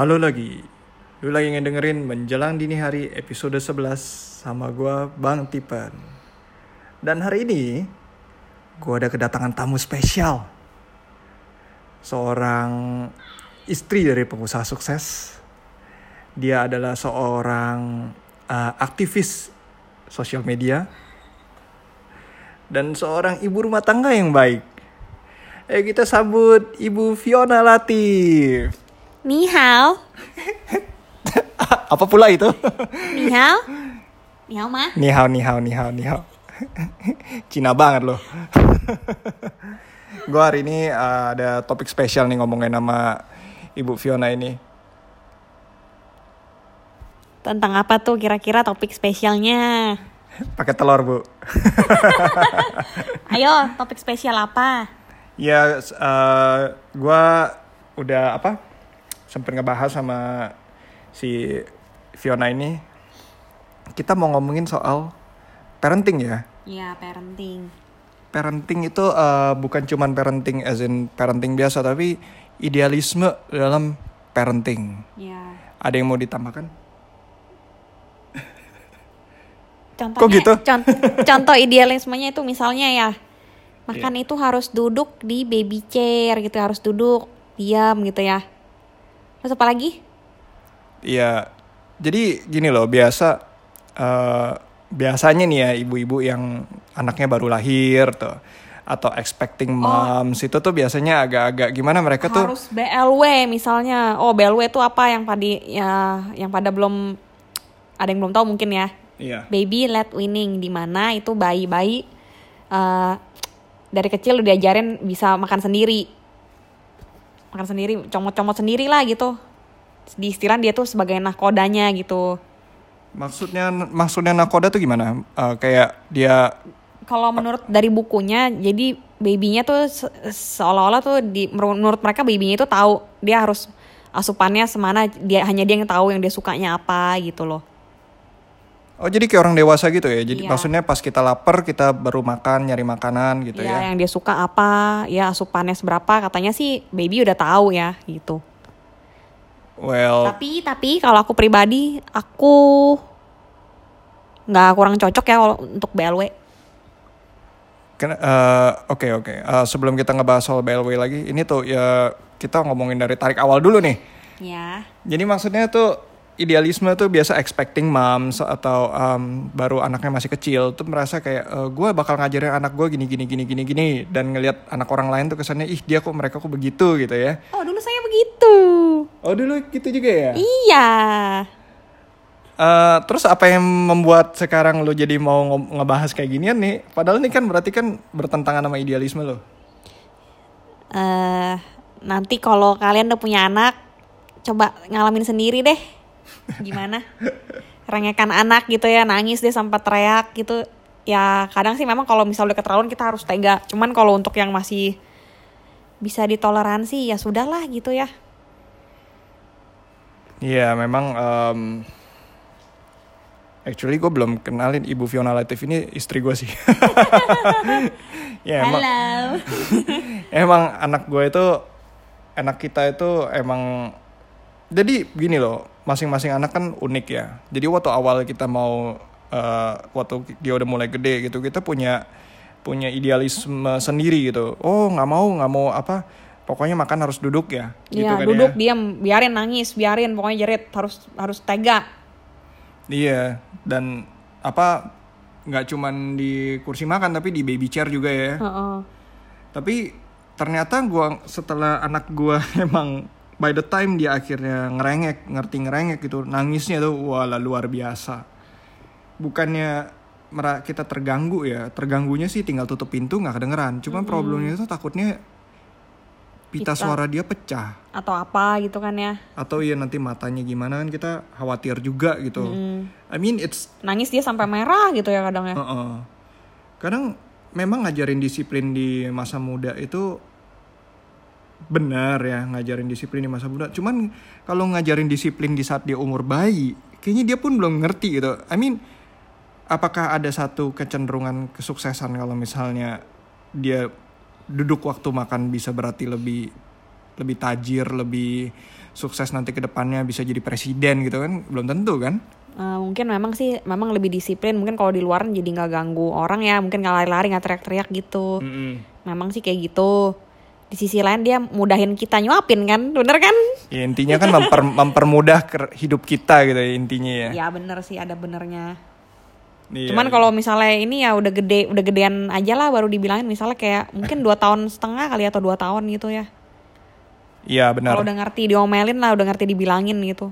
Halo lagi. Lu lagi ngedengerin Menjelang Dini Hari episode 11 sama gua Bang Tipen. Dan hari ini gua ada kedatangan tamu spesial. Seorang istri dari pengusaha sukses. Dia adalah seorang uh, aktivis sosial media dan seorang ibu rumah tangga yang baik. Ayo kita sambut Ibu Fiona Latif. Ni hao. Apa pula itu? Ni hao. Ni hao ma. Ni hao, ni hao, ni hao, ni hao. Cina banget loh. Gue hari ini uh, ada topik spesial nih ngomongin sama Ibu Fiona ini. Tentang apa tuh kira-kira topik spesialnya? Pakai telur bu. Ayo, topik spesial apa? Ya, uh, gue udah apa? Sempet ngebahas sama si Fiona ini. Kita mau ngomongin soal parenting ya. Ya, parenting. Parenting itu uh, bukan cuman parenting as in parenting biasa, tapi idealisme dalam parenting. Ya. Ada yang mau ditambahkan? Contohnya, Kok gitu? con- contoh idealismenya itu misalnya ya, makan itu harus duduk di baby chair gitu, harus duduk diam gitu ya. Terus apa lagi? Iya, jadi gini loh biasa eh, biasanya nih ya ibu-ibu yang anaknya baru lahir tuh atau expecting moms itu tuh biasanya agak-agak gimana mereka tuh harus BLW misalnya. Oh, BLW itu apa yang padi ya yang pada belum ada yang belum tahu mungkin ya. iya Baby led winning di mana itu bayi-bayi eh, dari kecil udah diajarin bisa makan sendiri. Makan sendiri, comot-comot sendiri lah gitu. Di istilah dia tuh sebagai nahkodanya gitu. maksudnya maksudnya nakoda tuh gimana Eh, kayak dia Kalau menurut dari bukunya, jadi babynya tuh se- seolah-olah tuh di menurut mereka babynya itu tahu dia harus asupannya semana dia hanya dia yang tahu yang dia sukanya apa gitu loh. Oh jadi kayak orang dewasa gitu ya jadi Iya. maksudnya pas kita lapar kita baru makan nyari makanan gitu ya, ya yang dia suka apa, ya asupannya seberapa katanya sih baby udah tahu ya gitu. well Tapi tapi kalau aku pribadi aku nggak kurang cocok ya kalau untuk BLW. Eh, Oke oke. Eh, sebelum kita ngebahas soal BLW lagi, ini tuh ya kita ngomongin dari tarik awal dulu nih. Ya. Jadi maksudnya tuh idealisme tuh biasa expecting moms atau um, baru anaknya masih kecil tuh merasa kayak gue bakal ngajarin anak gue gini gini gini gini gini dan ngelihat anak orang lain tuh kesannya ih dia kok mereka kok begitu gitu ya. Oh dulu saya begitu. Oh dulu gitu juga ya. Iya. Eh, terus apa yang membuat sekarang lo jadi mau ngo- ngebahas kayak ginian nih? Padahal ini kan berarti kan bertentangan sama idealisme lo. eh nanti kalau kalian udah punya anak, coba ngalamin sendiri deh. Gimana? Rengekan anak gitu ya, nangis deh sampai teriak gitu. Ya kadang sih memang kalau misalnya udah keterlaluan kita harus tega. Cuman kalau untuk yang masih bisa ditoleransi ya sudahlah gitu ya. Iya, memang um, actually gue belum kenalin Ibu Fiona Latif ini istri gue sih. ya emang, Halo. emang anak gue itu, anak kita itu emang, jadi gini loh, masing-masing anak kan unik ya. Jadi waktu awal kita mau, uh, waktu dia udah mulai gede gitu, kita punya punya idealisme sendiri gitu. Oh nggak mau nggak mau apa, pokoknya makan harus duduk ya. Gitu Iya, kan duduk ya. diam, biarin nangis, biarin pokoknya jerit harus harus tega. Iya, dan apa nggak cuman di kursi makan tapi di baby chair juga ya. Heeh. Tapi ternyata gua setelah anak gua emang by the time dia akhirnya ngerengek, ngerti ngerengek gitu, nangisnya tuh wala luar biasa. Bukannya kita terganggu ya, terganggunya sih tinggal tutup pintu nggak kedengeran. Cuman problemnya itu takutnya pita, Pita. suara dia pecah Atau apa gitu kan ya. atau ya nanti matanya gimana kan kita khawatir juga gitu. Hmm. I mean it's Nangis dia sampai merah gitu ya kadang ya. Heeh. Kadang memang ngajarin disiplin di masa muda itu benar ya ngajarin disiplin di masa muda. Cuman kalau ngajarin disiplin di saat dia umur bayi, kayaknya dia pun belum ngerti gitu. I mean, apakah ada satu kecenderungan kesuksesan kalau misalnya dia duduk waktu makan bisa berarti lebih lebih tajir, lebih sukses nanti ke depannya bisa jadi presiden gitu kan? Belum tentu kan? Eh, mungkin memang sih memang lebih disiplin. Mungkin kalau di luar jadi nggak ganggu orang ya. Mungkin nggak lari-lari nggak teriak-teriak gitu. Memang sih kayak gitu di sisi lain dia mudahin kita nyuapin kan bener kan? Ya intinya kan memper, mempermudah hidup kita gitu ya intinya ya. Ya bener sih ada benernya. Iya, cuman kalau misalnya ini ya udah gede udah gedean aja lah baru dibilangin misalnya kayak mungkin dua tahun setengah kali atau dua tahun gitu ya. Iya benar. Kalau udah ngerti diomelin lah udah ngerti dibilangin gitu.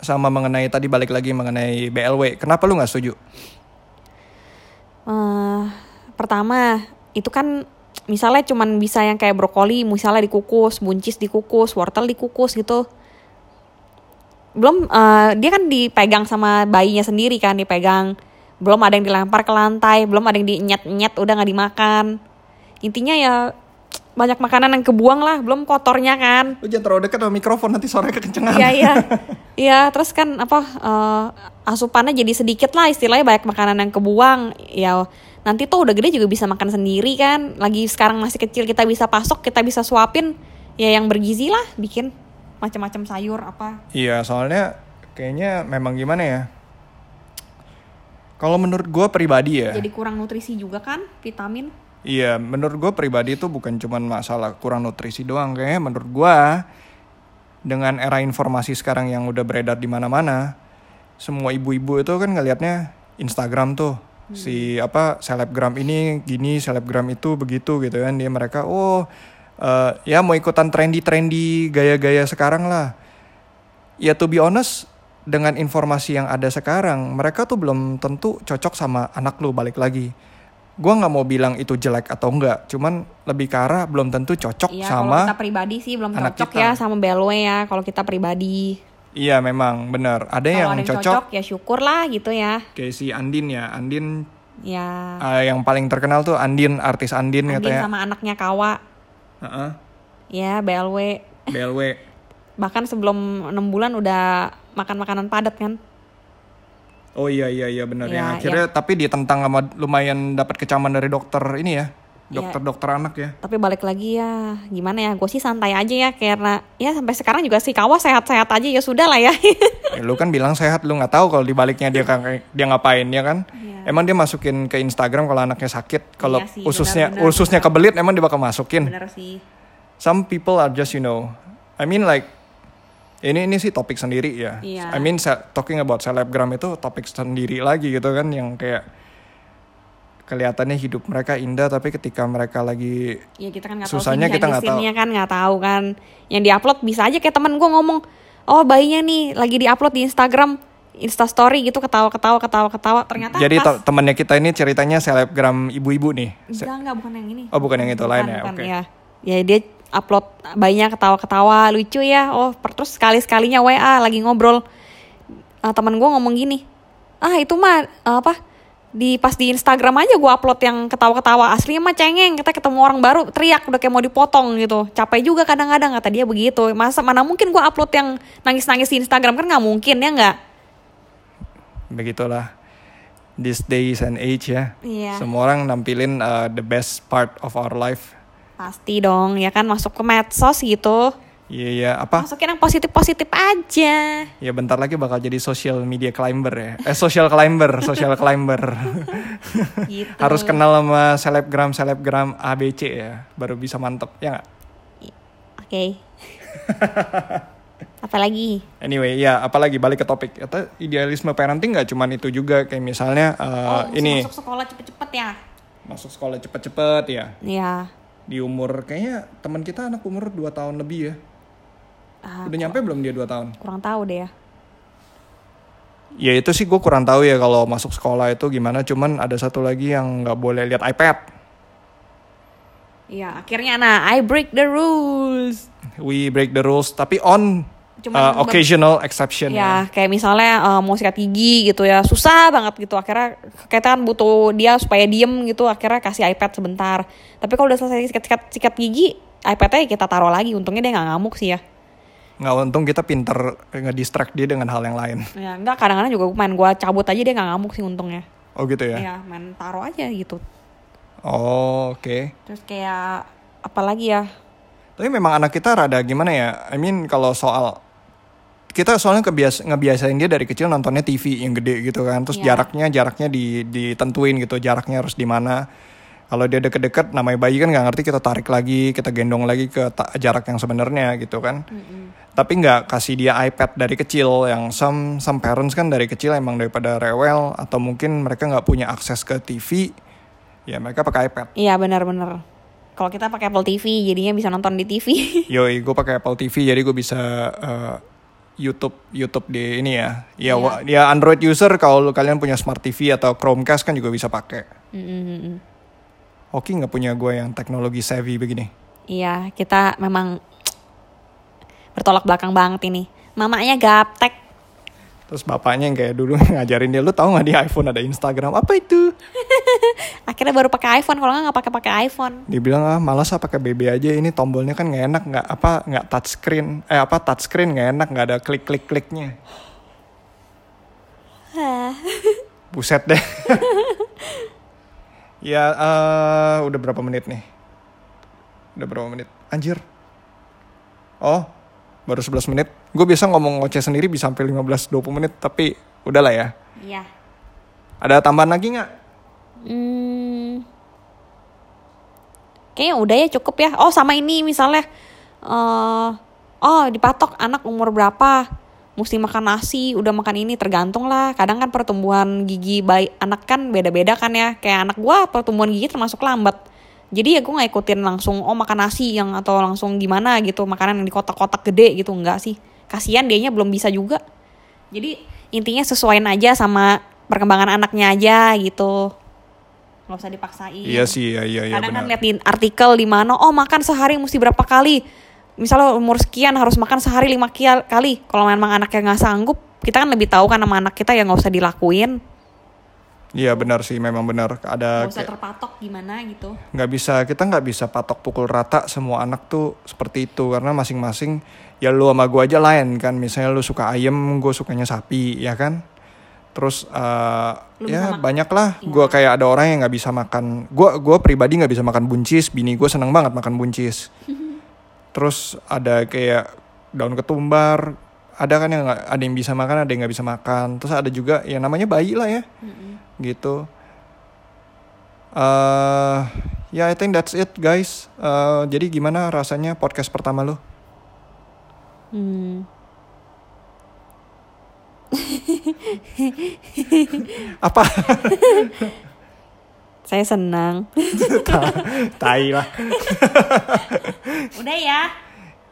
Sama mengenai tadi balik lagi mengenai BLW kenapa lu nggak setuju? Eh pertama itu kan misalnya cuman bisa yang kayak brokoli misalnya dikukus, buncis dikukus, wortel dikukus gitu. Belum eh, dia kan dipegang sama bayinya sendiri kan dipegang. Belum ada yang dilempar ke lantai, belum ada yang dinyet-nyet udah nggak dimakan. Intinya ya banyak makanan yang kebuang lah, belum kotornya kan. lu jangan terlalu dekat sama mikrofon nanti suaranya kekencengan Iya iya. Iya, terus kan apa eh, asupannya jadi sedikit lah istilahnya banyak makanan yang kebuang. Ya nanti tuh udah gede juga bisa makan sendiri kan. Lagi sekarang masih kecil kita bisa pasok, kita bisa suapin ya yang bergizi lah bikin macam-macam sayur apa. Iya, soalnya kayaknya memang gimana ya? Kalau menurut gue pribadi ya, Jadi kurang nutrisi juga kan, vitamin. iya menurut gue pribadi itu bukan cuman masalah kurang nutrisi doang. Kayaknya menurut gue dengan era informasi sekarang yang udah beredar di mana-mana, semua ibu-ibu itu kan ngelihatnya Instagram tuh si apa selebgram ini gini, selebgram itu begitu gitu kan dia mereka oh eh, ya mau ikutan trendy-trendy gaya-gaya sekarang lah. Ya to be honest dengan informasi yang ada sekarang mereka tuh belum tentu cocok sama anak lu balik lagi. Gua nggak mau bilang itu jelek atau enggak, cuman lebih ke arah belum tentu cocok kalau sama kita pribadi sih belum cocok kita. ya sama belwe ya kalau kita pribadi. Iya memang benar. Ada Kalau yang ada yang cocok, cocok ya syukur lah gitu ya. kayak si Andin ya. Andin Ya. eh, yang paling terkenal tuh Andin, artis Andin, Andin katanya. sama anaknya Kawa. Heeh, Ya, BLW. BLW. Bahkan sebelum enam bulan udah makan makanan padat kan. Oh iya iya iya benar ya. Akhirnya tapi ditentang sama lumayan dapat kecaman dari dokter ini ya. Iya. Dokter-dokter anak ya. Tapi balik lagi ya, gimana ya? Gue sih santai aja ya, karena ya sampai sekarang juga si Kawa sehat-sehat aja ya sudah lah ya. Ya, lu kan bilang sehat, lu nggak tahu kalau dibaliknya dia dia ngapain ya kan? Iya. Emang dia masukin ke Instagram kalau anaknya sakit, kalau Iya sih, ususnya benar-benar. ususnya kebelit emang dia bakal masukin. Bener sih. Some people are just you know, I mean like ini ini sih topik sendiri ya. Iya. I mean talking about selebgram itu topik sendiri lagi gitu kan yang kayak kelihatannya hidup mereka indah tapi ketika mereka lagi Ya kita kan tahu Susahnya kita nggak tahu. kan nggak tahu kan. Yang diupload bisa aja kayak temen gue ngomong, oh bayinya nih lagi diupload di Instagram, Insta Story gitu ketawa-ketawa ketawa-ketawa ternyata jadi pas- te- temannya kita ini ceritanya selebgram ibu-ibu nih. Enggak enggak bukan yang ini. Oh, bukan yang itu, lain ya, bukan, oke. ya. Ya dia upload bayinya ketawa-ketawa lucu ya. Oh terus sekali sekalinya WA lagi ngobrol. Ah, temen gue ngomong gini, ah itu mah apa di pas di Instagram aja gue upload yang ketawa-ketawa aslinya mah cengeng kita ketemu orang baru teriak udah kayak mau dipotong gitu capek juga kadang-kadang kata dia begitu masa mana mungkin gue upload yang nangis-nangis di Instagram kan nggak mungkin ya nggak Begitulah. These days and age ya. Iya. Semua orang nampilin uh, the best part of our life. pasti dong ya kan masuk ke medsos gitu Iya iya apa? masukin yang positif-positif aja Ya bentar lagi bakal jadi social media climber ya. Eh social climber, social climber. gitu Harus kenal sama selebgram selebgram ABC ya, baru bisa mantep ya nggak? Oke. Apalagi? Anyway, ya apalagi balik ke topik. Kata idealisme parenting nggak cuman itu juga kayak misalnya uh, oh, ini masuk sekolah cepet-cepet ya? masuk sekolah cepet-cepet ya. Iya. Di umur kayaknya teman kita anak umur 2 tahun lebih ya. Ah, Udah nyampe belum dia 2 tahun? kurang tahu deh ya. Ya itu sih gue kurang tahu ya kalau masuk sekolah itu gimana. Cuman ada satu lagi yang nggak boleh lihat iPad. Iya, akhirnya nah I break the rules. We break the rules, tapi on Cuman uh, occasional exception ya. Ya, kayak misalnya eh, mau sikat gigi gitu ya, susah banget gitu. Akhirnya kita kan butuh dia supaya diem gitu, akhirnya kasih iPad sebentar. Tapi kalau udah selesai sikat-sikat sikat gigi, iPad-nya kita taruh lagi. Untungnya dia nggak ngamuk sih ya. Nggak untung kita pinter ngedistract dia dengan hal yang lain. Ya, enggak kadang-kadang juga main gua cabut aja dia nggak ngamuk sih untungnya. Oh gitu ya? Ya, main taruh aja gitu. Oh oke. Terus kayak apalagi ya? Tapi memang anak kita rada gimana ya? I mean kalau soal kita soalnya kebias ngebiasain dia dari kecil nontonnya TV yang gede gitu kan terus Iya. jaraknya jaraknya di ditentuin gitu jaraknya harus di mana kalau dia deket-deket namanya bayi kan nggak ngerti kita tarik lagi kita gendong lagi ke jarak yang sebenarnya gitu kan tapi nggak kasih dia iPad dari kecil yang some some parents kan dari kecil emang daripada rewel atau mungkin mereka nggak punya akses ke TV ya mereka pakai iPad Iya benar-benar. Kalau kita pakai Apple TV, jadinya bisa nonton di TV. Yoi, gue pakai Apple TV jadi gue bisa eh, YouTube YouTube di ini ya. Ya, Iya. wa- ya Android user kalau kalian punya Smart TV atau Chromecast kan juga bisa pakai. Mm-mm. Oke nggak punya gue yang teknologi savvy begini. Iya, kita memang bertolak belakang banget ini. Mamanya gaptek. Terus bapaknya yang kayak dulu ngajarin dia, lu tahu nggak di iPhone ada Instagram? Apa itu? Akhirnya baru pakai iPhone, kalau nggak nggak pakai pakai iPhone. Dia bilang ah malas ah pakai BB aja ini tombolnya kan nggak enak nggak apa nggak touchscreen eh apa touchscreen nggak enak nggak ada klik klik kliknya. Buset deh. ya eh, udah berapa menit nih? Udah berapa menit? Anjir. Oh, baru 11 menit. Gue biasa ngomong ngoceh sendiri bisa sampai 15-20 menit, tapi udahlah ya. Iya. Ada tambahan lagi nggak? Hmm. Kayaknya udah ya cukup ya. Oh sama ini misalnya, eh oh dipatok anak umur berapa, mesti makan nasi, udah makan ini tergantung lah. Kadang kan pertumbuhan gigi bayi anak kan beda-beda kan ya. Kayak anak gua pertumbuhan gigi termasuk lambat. Jadi ya gue nggak ikutin langsung oh makan nasi yang atau langsung gimana gitu makanan yang di kotak-kotak gede gitu enggak sih. Kasihan dianya belum bisa juga. Jadi intinya sesuaiin aja sama perkembangan anaknya aja gitu. Nggak usah dipaksain. Iya sih, iya iya iya Kadang kan lihat di artikel di mana oh makan sehari mesti berapa kali. Misalnya umur sekian harus makan sehari lima kali. Kalau memang anaknya nggak sanggup, kita kan lebih tahu kan sama anak kita yang nggak usah dilakuin. Iya benar sih, memang benar. Ada Nggak usah kayak- terpatok gimana gitu. nggak bisa kita nggak bisa patok pukul rata semua anak tuh seperti itu karena masing-masing ya lu sama gue aja lain kan misalnya lu suka ayam gue sukanya sapi ya kan terus eh, Lu bisa ya banyak lah Iya. gue kayak ada orang yang nggak bisa makan gue gua pribadi nggak bisa makan buncis bini gue seneng banget makan buncis terus ada kayak daun ketumbar. Ada kan yang nggak ada yang bisa makan ada yang nggak bisa makan. Terus ada juga yang namanya bayi lah ya. Gitu. Eh ya I think that's it guys. Eh, jadi gimana rasanya podcast pertama lu? Hmm. apa Saya senang. tai lah. Udah ya.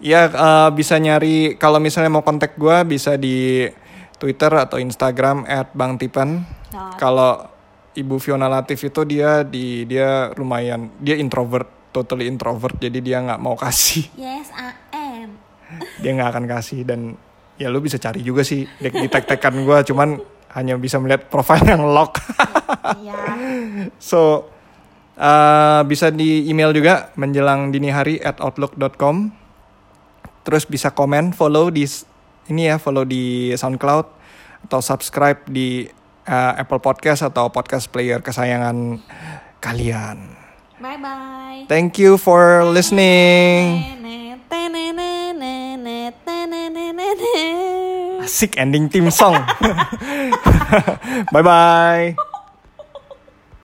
ya eh, bisa nyari kalau misalnya mau kontak gua bisa di Twitter atau Instagram @bangtipan Nah, kalau Ibu Fiona Latif itu dia di dia lumayan dia introvert totally introvert. Jadi dia nggak mau kasih. Yes I am. dia nggak akan kasih. Dan ya lu bisa cari juga sih di, di tag-tagan gue cuman hanya bisa melihat profile yang lock Iya. so uh, bisa di email juga menjelang dini hari at outlook.com terus bisa komen follow di ini ya follow di SoundCloud atau subscribe di uh, Apple Podcast atau podcast player kesayangan kalian. Bye bye. thank you for listening. asik ending theme song. Bye bye